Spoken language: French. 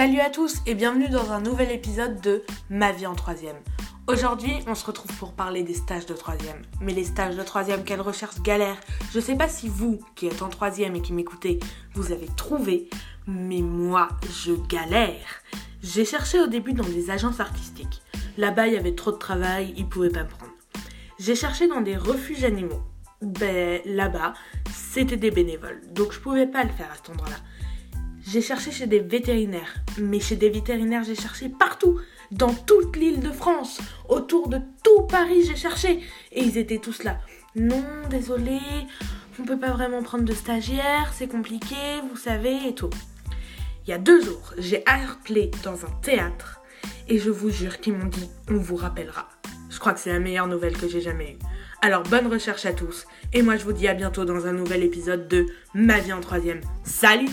Salut à tous et bienvenue dans un nouvel épisode de Ma vie en troisième. Aujourd'hui, on se retrouve pour parler des stages de troisième. Mais les stages de troisième, quelle recherche galère Je sais pas si vous, qui êtes en troisième et qui m'écoutez, vous avez trouvé, mais moi, je galère. J'ai cherché au début dans des agences artistiques. Là-bas, il y avait trop de travail, ils pouvaient pas me prendre. J'ai cherché dans des refuges animaux. Ben, là-bas, c'était des bénévoles, donc je pouvais pas le faire à cet endroit-là. J'ai cherché chez des vétérinaires, mais chez des vétérinaires, j'ai cherché partout, dans toute l'île de France, autour de tout Paris, j'ai cherché, et ils étaient tous là. Non, désolé, on peut pas vraiment prendre de stagiaires, c'est compliqué, vous savez, et tout. Il y a deux jours, j'ai appelé dans un théâtre, et je vous jure qu'ils m'ont dit, on vous rappellera. Je crois que c'est la meilleure nouvelle que j'ai jamais eue. Alors bonne recherche à tous, et moi je vous dis à bientôt dans un nouvel épisode de Ma vie en troisième. Salut